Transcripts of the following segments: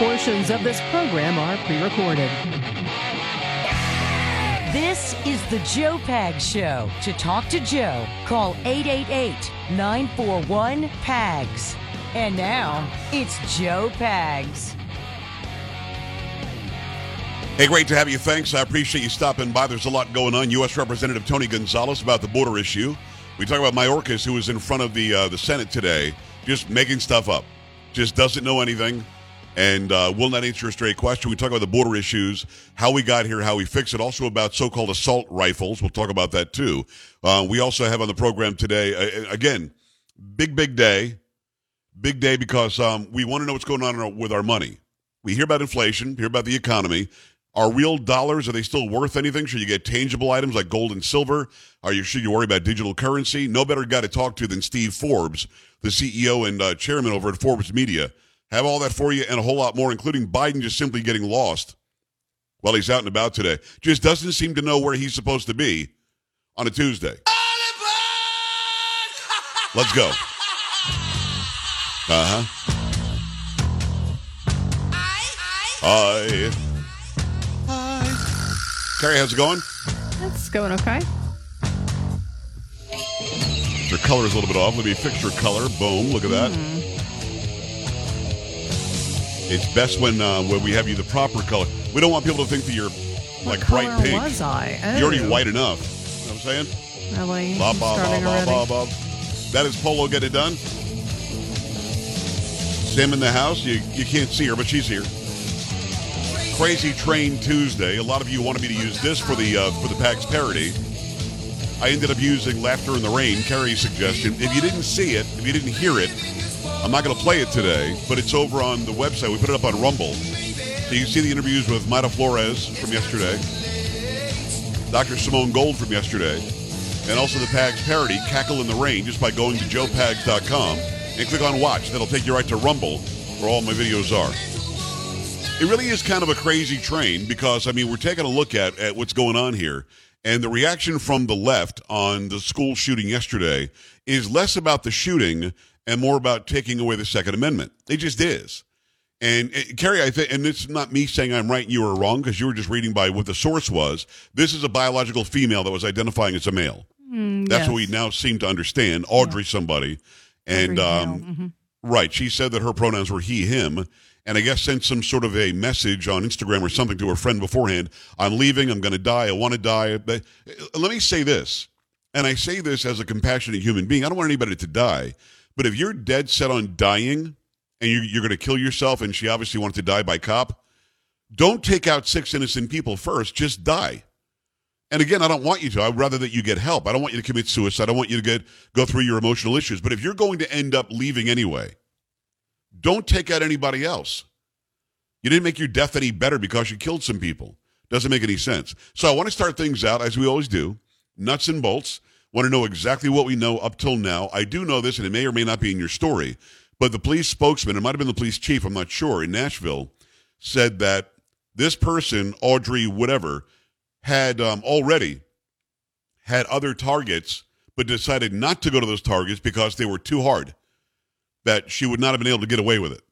Portions of this program are pre recorded. This is the Joe Pags Show. To talk to Joe, call 888 941 PAGS. And now, it's Joe Pags. Hey, great to have you. Thanks. I appreciate you stopping by. There's a lot going on. U.S. Representative Tony Gonzalez about the border issue. We talk about Mayorkas, who was in front of the uh, the Senate today, just making stuff up, just doesn't know anything, and uh, will not answer a straight question. We talk about the border issues, how we got here, how we fix it. Also about so-called assault rifles. We'll talk about that too. Uh, we also have on the program today uh, again, big big day, big day because um, we want to know what's going on with our money. We hear about inflation, hear about the economy. Are real dollars, are they still worth anything? Should you get tangible items like gold and silver? Are you, should you worry about digital currency? No better guy to talk to than Steve Forbes, the CEO and uh, chairman over at Forbes Media. Have all that for you and a whole lot more, including Biden just simply getting lost while he's out and about today. Just doesn't seem to know where he's supposed to be on a Tuesday. Let's go. Uh huh. Hi. Hi. Carrie, how's it going? It's going okay. Your color is a little bit off. Let me fix your color. Boom. Look at that. Hmm. It's best when uh, when we have you the proper color. We don't want people to think that you're What like bright color pink. was I? You're already Oh. white enough. You know what I'm saying? Really? Ba, I'm ba, ba, starting ba, already. ba, ba. That is Polo get it done. Sam in the house. You you can't see her, but she's here. Crazy Train Tuesday. A lot of you wanted me to use this for the uh, for the Pags parody. I ended up using "Laughter in the Rain," Carrie's suggestion. If you didn't see it, if you didn't hear it, I'm not going to play it today, but it's over on the website. We put it up on Rumble, so you can see the interviews with Mayra Flores from yesterday, Dr. Simone Gold from yesterday, and also the Pags parody, Cackle in the Rain, just by going to joepags.com and click on Watch. That'll take you right to Rumble, where all my videos are. It really is kind of a crazy train because, I mean, we're taking a look at, at what's going on here. And the reaction from the left on the school shooting yesterday is less about the shooting and more about taking away the Second Amendment. It just is. And uh, Carrie, I think, and it's not me saying I'm right and you are wrong because you were just reading by what the source was. This is a biological female that was identifying as a male. That's what we now seem to understand. Audrey, somebody, and um, mhm. right, she said that her pronouns were he, him, and I guess sent some sort of a message on Instagram or something to her friend beforehand. I'm leaving. I'm going to die. I want to die. But uh, let me say this, and I say this as a compassionate human being. I don't want anybody to die, but if you're dead set on dying and you're, you're going to kill yourself, and she obviously wanted to die by cop, don't take out six innocent people first. Just die. And again, I don't want you to. I'd rather that you get help. I don't want you to commit suicide. I don't want you to get go through your emotional issues. But if you're going to end up leaving anyway, don't take out anybody else. You didn't make your death any better because you killed some people. Doesn't make any sense. So I want to start things out as we always do, nuts and bolts. Want to know exactly what we know up till now. I do know this, and it may or may not be in your story, but the police spokesman, it might have been the police chief, I'm not sure, in Nashville, said that this person, Audrey, whatever, had um, already had other targets, but decided not to go to those targets because they were too hard. That she would not have been able to get away with it.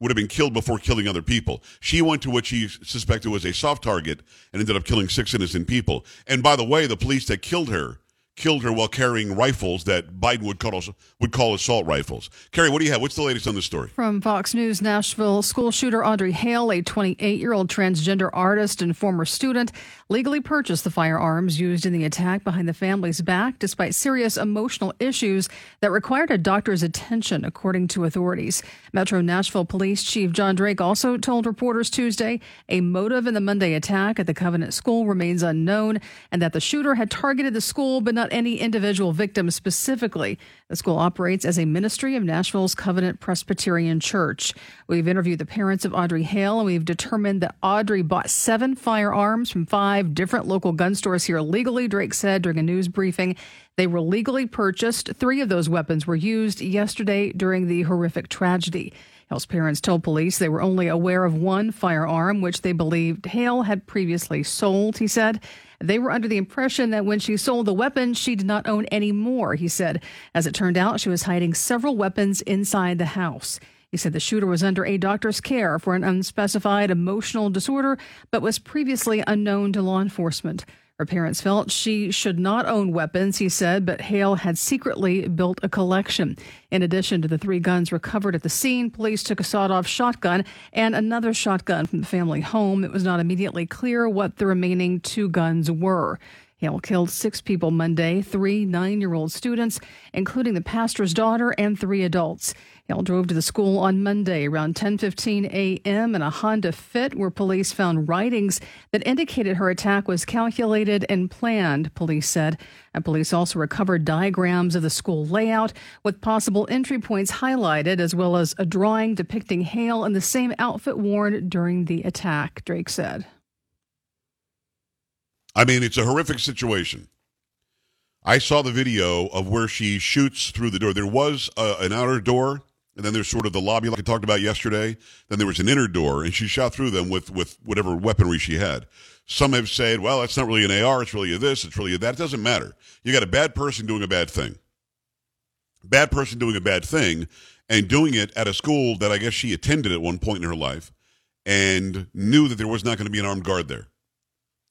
Would have been killed before killing other people. She went to what she suspected was a soft target and ended up killing six innocent people. And by the way, the police that killed her killed her while carrying rifles that Biden would call would call assault rifles. Carrie, what do you have? What's the latest on this story? From Fox News, Nashville school shooter Audrey Hale, a 28 year old transgender artist and former student, legally purchased the firearms used in the attack behind the family's back despite serious emotional issues that required a doctor's attention, according to authorities. Metro Nashville Police Chief John Drake also told reporters Tuesday a motive in the Monday attack at the Covenant School remains unknown and that the shooter had targeted the school but not any individual victim specifically. The school operates as a ministry of Nashville's Covenant Presbyterian Church. We've interviewed the parents of Audrey Hale, and we've determined that Audrey bought seven firearms from five different local gun stores here legally, Drake said during a news briefing. They were legally purchased. Three of those weapons were used yesterday during the horrific tragedy. Hale's parents told police they were only aware of one firearm, which they believed Hale had previously sold, he said. They were under the impression that when she sold the weapon, she did not own any more, he said. As it turned out, she was hiding several weapons inside the house. He said the shooter was under a doctor's care for an unspecified emotional disorder, but was previously unknown to law enforcement. Her parents felt she should not own weapons, he said, but Hale had secretly built a collection. In addition to the three guns recovered at the scene, police took a sawed off shotgun and another shotgun from the family home. It was not immediately clear what the remaining two guns were. Hale killed six people Monday, three nine year old students, including the pastor's daughter and three adults. Hale drove to the school on Monday around 10:15 a.m. in a Honda Fit where police found writings that indicated her attack was calculated and planned, police said. And police also recovered diagrams of the school layout with possible entry points highlighted as well as a drawing depicting Hale in the same outfit worn during the attack, Drake said. I mean, it's a horrific situation. I saw the video of where she shoots through the door. There was a, an outer door, and then there's sort of the lobby, like I talked about yesterday. Then there was an inner door, and she shot through them with with whatever weaponry she had. Some have said, "Well, that's not really an AR. It's really a this. It's really a that." It doesn't matter. You got a bad person doing a bad thing. Bad person doing a bad thing, and doing it at a school that I guess she attended at one point in her life, and knew that there was not going to be an armed guard there.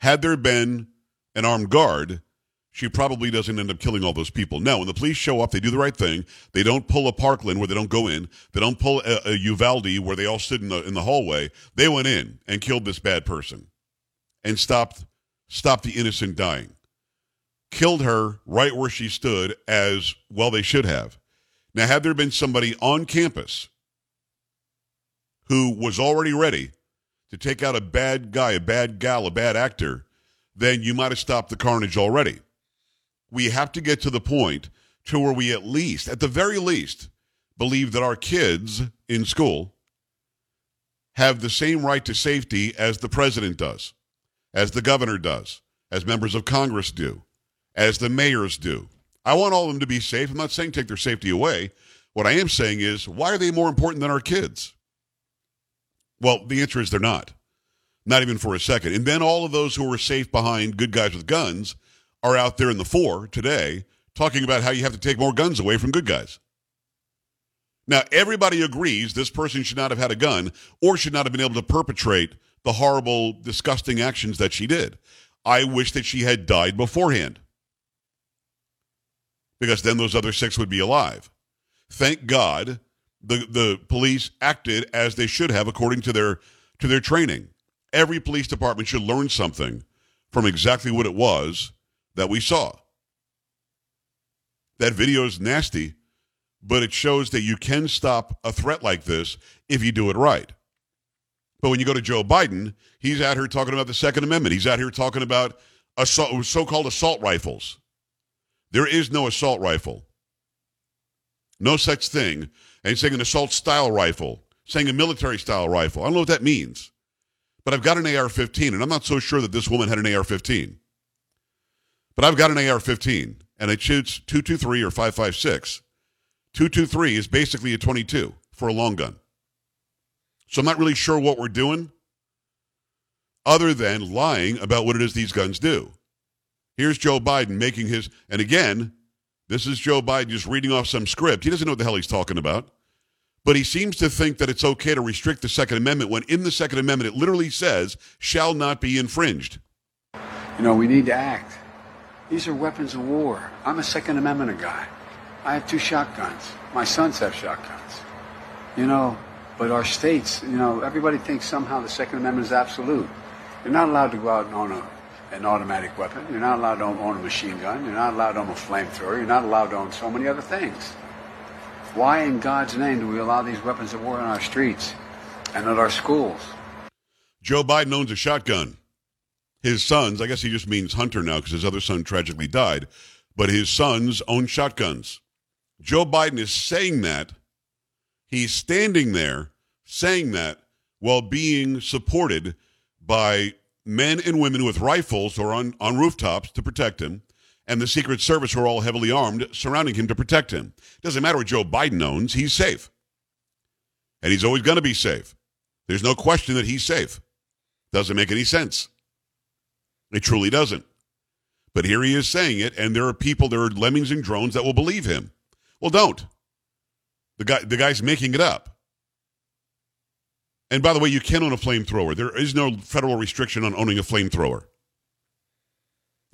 Had there been an armed guard, she probably doesn't end up killing all those people. Now, when the police show up, they do the right thing. They don't pull a Parkland where they don't go in. They don't pull a, a Uvalde where they all stood in the in the hallway. They went in and killed this bad person, and stopped stopped the innocent dying. Killed her right where she stood, as well they should have. Now, had there been somebody on campus who was already ready to take out a bad guy, a bad gal, a bad actor, then you might have stopped the carnage already. We have to get to the point to where we at least, at the very least, believe that our kids in school have the same right to safety as the president does, as the governor does, as members of Congress do, as the mayors do. I want all of them to be safe. I'm not saying take their safety away. What I am saying is, why are they more important than our kids? Well, the answer is they're not. Not even for a second. And then all of those who were safe behind good guys with guns are out there in the four today talking about how you have to take more guns away from good guys. Now, everybody agrees this person should not have had a gun or should not have been able to perpetrate the horrible, disgusting actions that she did. I wish that she had died beforehand because then those other six would be alive. Thank God the, the police acted as they should have according to their to their training. Every police department should learn something from exactly what it was that we saw. That video is nasty, but it shows that you can stop a threat like this if you do it right. But when you go to Joe Biden, he's out here talking about the Second Amendment. He's out here talking about assault, so-called assault rifles. There is no assault rifle. No such thing. And he's saying an assault style rifle, saying a military style rifle. I don't know what that means. But I've got an AR 15, and I'm not so sure that this woman had an AR 15. But I've got an AR 15, and it shoots 223 or 556. 223 is basically a 22 for a long gun. So I'm not really sure what we're doing other than lying about what it is these guns do. Here's Joe Biden making his, and again, this is Joe Biden just reading off some script. He doesn't know what the hell he's talking about. But he seems to think that it's okay to restrict the Second Amendment when in the Second Amendment it literally says, shall not be infringed. You know, we need to act. These are weapons of war. I'm a Second Amendment guy. I have two shotguns. My sons have shotguns. You know, but our states, you know, everybody thinks somehow the Second Amendment is absolute. You're not allowed to go out and own a an automatic weapon. You're not allowed to own a machine gun. You're not allowed to own a flamethrower. You're not allowed to own so many other things. Why in God's name do we allow these weapons of war in our streets and at our schools? Joe Biden owns a shotgun. His sons, I guess he just means Hunter now because his other son tragically died, but his sons own shotguns. Joe Biden is saying that. He's standing there saying that while being supported by men and women with rifles or on, on rooftops to protect him, and the Secret Service who are all heavily armed surrounding him to protect him. Doesn't matter what Joe Biden owns, he's safe. And he's always going to be safe. There's no question that he's safe. Doesn't make any sense. It truly doesn't. But here he is saying it, and there are people, there are lemmings and drones that will believe him. Well, don't. The guy, the guy's making it up. And by the way, you can own a flamethrower. There is no federal restriction on owning a flamethrower.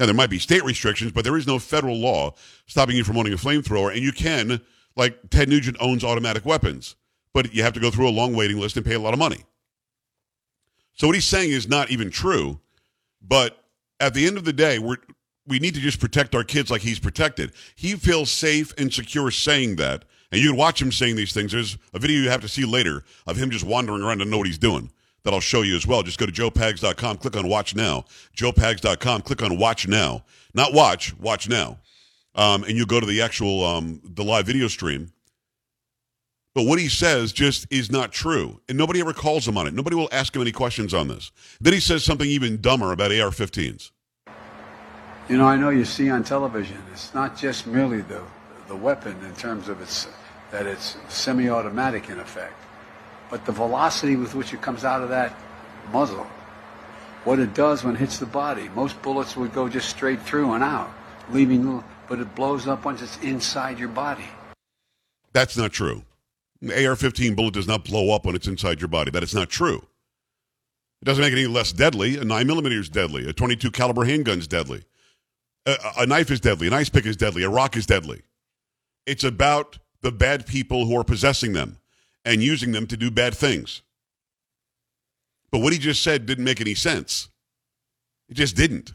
Now, there might be state restrictions, but there is no federal law stopping you from owning a flamethrower. And you can, like Ted Nugent owns automatic weapons, but you have to go through a long waiting list and pay a lot of money. So what he's saying is not even true. But at the end of the day, we're, we need to just protect our kids like he's protected. He feels safe and secure saying that. And you can watch him saying these things. There's a video you have to see later of him just wandering around and know what he's doing that I'll show you as well. Just go to joepags.com, click on watch now. joepags.com, click on watch now. Not watch, watch now. Um, and you go to the actual, um, the live video stream. But what he says just is not true. And nobody ever calls him on it. Nobody will ask him any questions on this. Then he says something even dumber about AR 15s. You know, I know you see on television, it's not just merely the, the weapon in terms of its, that it's semi-automatic in effect, but the velocity with which it comes out of that muzzle. What it does when it hits the body. Most bullets would go just straight through and out, leaving, little, but it blows up once it's inside your body. That's not true. An AR-15 bullet does not blow up when it's inside your body. That is not true. It doesn't make it any less deadly. A 9 millimeter is deadly. A 22 caliber handgun is deadly. A, a knife is deadly. An ice pick is deadly. A rock is deadly. It's about the bad people who are possessing them and using them to do bad things. But what he just said didn't make any sense. It just didn't.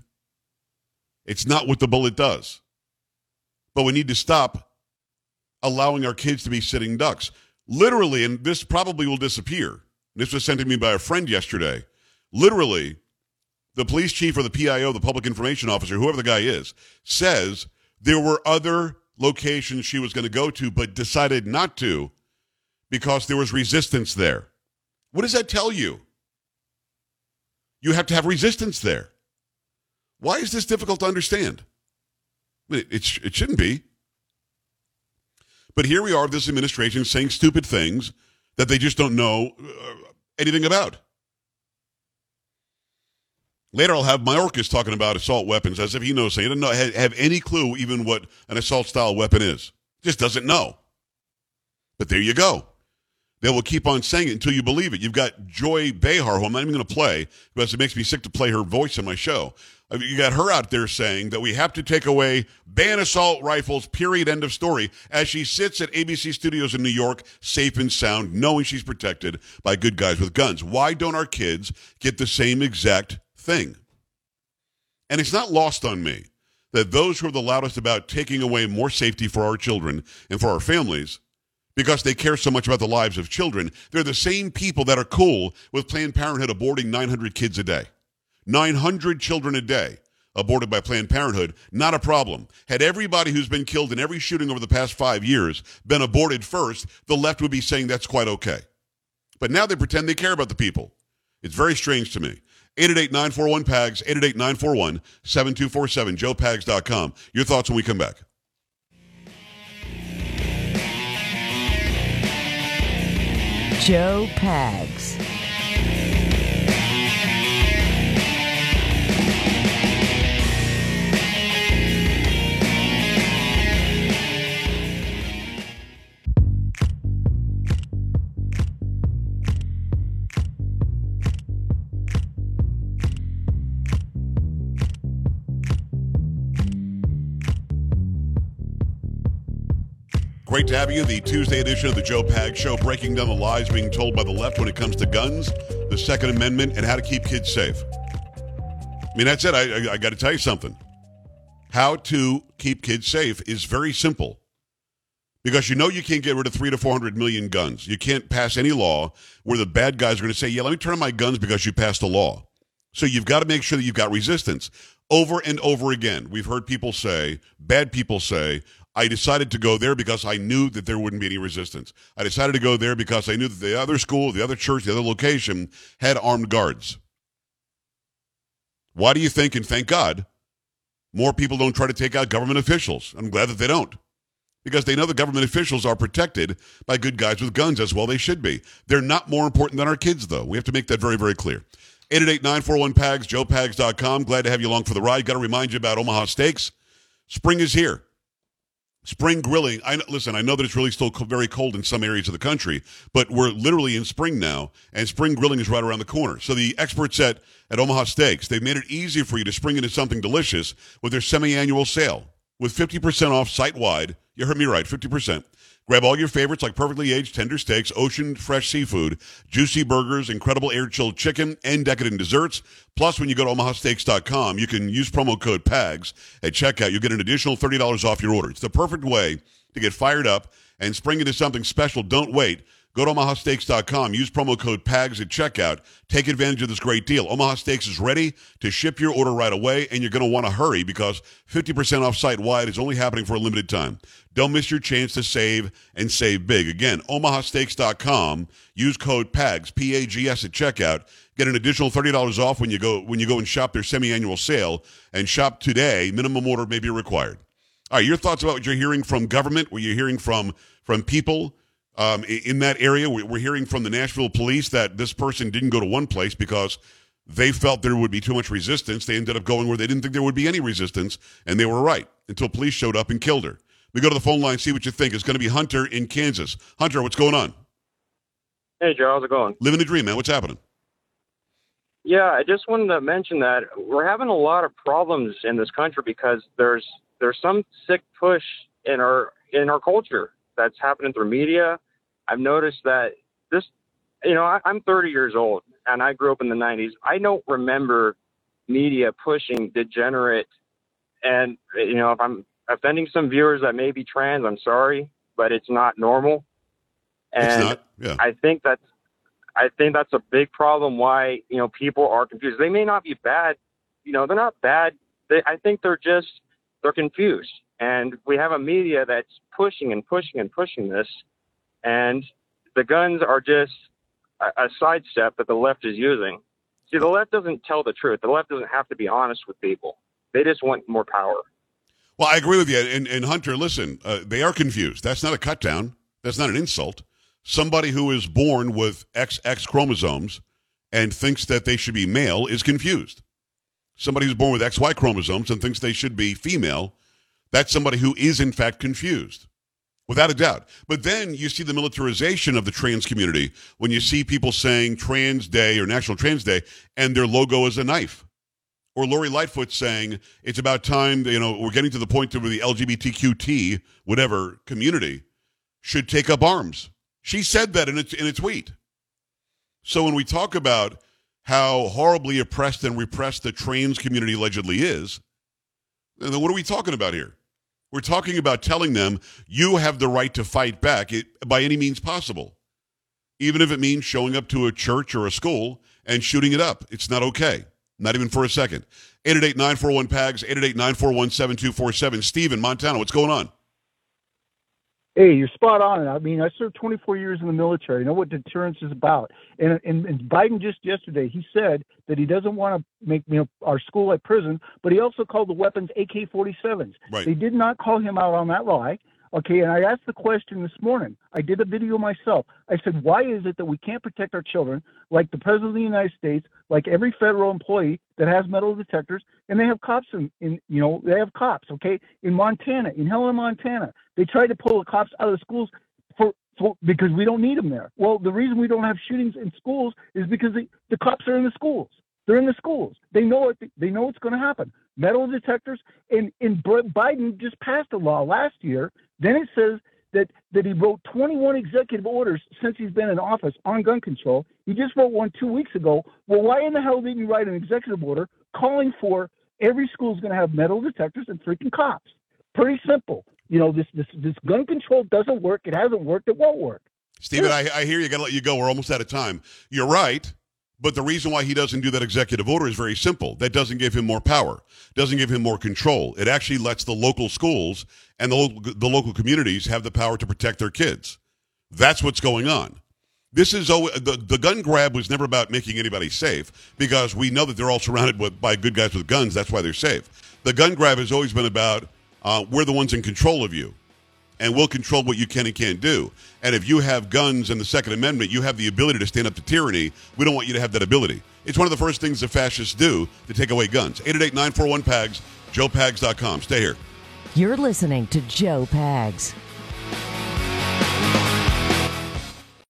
It's not what the bullet does. But we need to stop allowing our kids to be sitting ducks literally, and this probably will disappear. This was sent to me by a friend yesterday. Literally, the police chief or the PIO, the public information officer, whoever the guy is, says there were other locations she was going to go to, but decided not to because there was resistance there. What does that tell you? You have to have resistance there. Why is this difficult to understand? It, it, it shouldn't be. But here we are, this administration saying stupid things that they just don't know uh, anything about. Later, I'll have Mayorkas talking about assault weapons as if he knows. He doesn't know, have any clue even what an assault style weapon is. Just doesn't know. But there you go. They will keep on saying it until you believe it. You've got Joy Behar, who I'm not even going to play because it makes me sick to play her voice in my show. Uh, you got her out there saying that we have to take away ban assault rifles, period, end of story, as she sits at ABC Studios in New York, safe and sound, knowing she's protected by good guys with guns. Why don't our kids get the same exact thing? And it's not lost on me that those who are the loudest about taking away more safety for our children and for our families because they care so much about the lives of children, they're the same people that are cool with Planned Parenthood aborting 900 kids a day. 900 children a day aborted by Planned Parenthood, not a problem. Had everybody who's been killed in every shooting over the past five years been aborted first, the left would be saying that's quite okay. But now they pretend they care about the people. It's very strange to me. 888-941-PAGS, 888-941-7247, joepags.com. Your thoughts when we come back. Joe Pags. Great to have you. The Tuesday edition of the Joe Pag Show, breaking down the lies being told by the left when it comes to guns, the Second Amendment, and how to keep kids safe. I mean, that's it. I, I, I got to tell you something. How to keep kids safe is very simple because you know you can't get rid of three to 400 million guns. You can't pass any law where the bad guys are going to say, yeah, let me turn on my guns because you passed a law. So you've got to make sure that you've got resistance. Over and over again, we've heard people say, bad people say, I decided to go there because I knew that there wouldn't be any resistance. I decided to go there because I knew that the other school, the other church, the other location had armed guards. Why do you think, and thank God, more people don't try to take out government officials? I'm glad that they don't. Because they know the government officials are protected by good guys with guns as well they should be. They're not more important than our kids, though. We have to make that very, very clear. 888-941-PAGS, joepags.com. Glad to have you along for the ride. Got to remind you about Omaha Steaks. Spring is here. Spring grilling. I listen. I know that it's really still co- very cold in some areas of the country, but we're literally in spring now, and spring grilling is right around the corner. So the experts at at Omaha Steaks they've made it easy for you to spring into something delicious with their semi-annual sale with 50% off site wide. You heard me right, 50%. Grab all your favorites like perfectly aged tender steaks, ocean fresh seafood, juicy burgers, incredible air chilled chicken, and decadent desserts. Plus, when you go to omahasteaks.com, you can use promo code PAGS at checkout. You'll get an additional $30 off your order. It's the perfect way to get fired up and spring into something special. Don't wait. Go to omahasteaks.com. Use promo code PAGS at checkout. Take advantage of this great deal. Omaha Steaks is ready to ship your order right away, and you're going to want to hurry because 50% off site wide is only happening for a limited time. Don't miss your chance to save and save big. Again, omahasteaks.com. Use code PAGS, P-A-G-S at checkout. Get an additional $30 off when you go when you go and shop their semi-annual sale and shop today. Minimum order may be required. All right, your thoughts about what you're hearing from government, what you're hearing from from people um, in that area. We're hearing from the Nashville police that this person didn't go to one place because they felt there would be too much resistance. They ended up going where they didn't think there would be any resistance, and they were right until police showed up and killed her. We go to the phone line, see what you think. It's going to be Hunter in Kansas. Hunter, what's going on? Hey, Joe, how's it going? Living the dream, man. What's happening? Yeah, I just wanted to mention that we're having a lot of problems in this country because there's there's some sick push in our in our culture that's happening through media. I've noticed that this, you know, I, I'm 30 years old and I grew up in the 90s. I don't remember media pushing degenerate, and you know, if I'm offending some viewers that may be trans, I'm sorry, but it's not normal. And it's not. Yeah. I think that's I think that's a big problem why, you know, people are confused. They may not be bad, you know, they're not bad. They, I think they're just they're confused. And we have a media that's pushing and pushing and pushing this and the guns are just a, a sidestep that the left is using. See, the left doesn't tell the truth. The left doesn't have to be honest with people. They just want more power. Well, I agree with you. And, and Hunter, listen, uh, they are confused. That's not a cut down. That's not an insult somebody who is born with XX chromosomes and thinks that they should be male is confused. Somebody who's born with XY chromosomes and thinks they should be female, that's somebody who is in fact confused. Without a doubt. But then you see the militarization of the trans community when you see people saying Trans Day or National Trans Day and their logo is a knife. Or Lori Lightfoot saying it's about time, you know, we're getting to the point where the LGBTQT, whatever community, should take up arms. She said that in a, in a tweet. So when we talk about how horribly oppressed and repressed the trans community allegedly is, then what are we talking about here? We're talking about telling them you have the right to fight back by any means possible, even if it means showing up to a church or a school and shooting it up. It's not okay, not even for a second. 888 941 PAGS, 888 941 7247. Stephen, Montana, what's going on? Hey, you're spot on. I mean, I served 24 years in the military. I know what deterrence is about. And, and, and Biden just yesterday, he said that he doesn't want to make you know our school a prison, but he also called the weapons AK-47s. Right. They did not call him out on that lie. Okay, and I asked the question this morning. I did a video myself. I said, why is it that we can't protect our children like the President of the United States, like every federal employee that has metal detectors, and they have cops in, in you know, they have cops, okay? In Montana, in Helena, Montana, they tried to pull the cops out of the schools for, for because we don't need them there. Well, the reason we don't have shootings in schools is because the, the cops are in the schools. They're in the schools. They know it. They know what's going to happen. Metal detectors. And, and Biden just passed a law last year. Then it says that that he wrote 21 executive orders since he's been in office on gun control. He just wrote one two weeks ago. Well, why in the hell didn't you write an executive order calling for every school is going to have metal detectors and freaking cops? Pretty simple. You know, this this this gun control doesn't work. It hasn't worked. It won't work. Stephen, I, I hear you. Got to let you go. We're almost out of time. You're right. But the reason why he doesn't do that executive order is very simple. That doesn't give him more power, doesn't give him more control. It actually lets the local schools and the, local, the local communities have the power to protect their kids. That's what's going on. This is the, the gun grab was never about making anybody safe because we know that they're all surrounded with, by good guys with guns. That's why they're safe. The gun grab has always been about uh, we're the ones in control of you and we'll control what you can and can't do. And if you have guns and the Second Amendment, you have the ability to stand up to tyranny. We don't want you to have that ability. It's one of the first things the fascists do to take away guns. 888 941 PAGS, joepags.com. Stay here. You're listening to Joe Pags.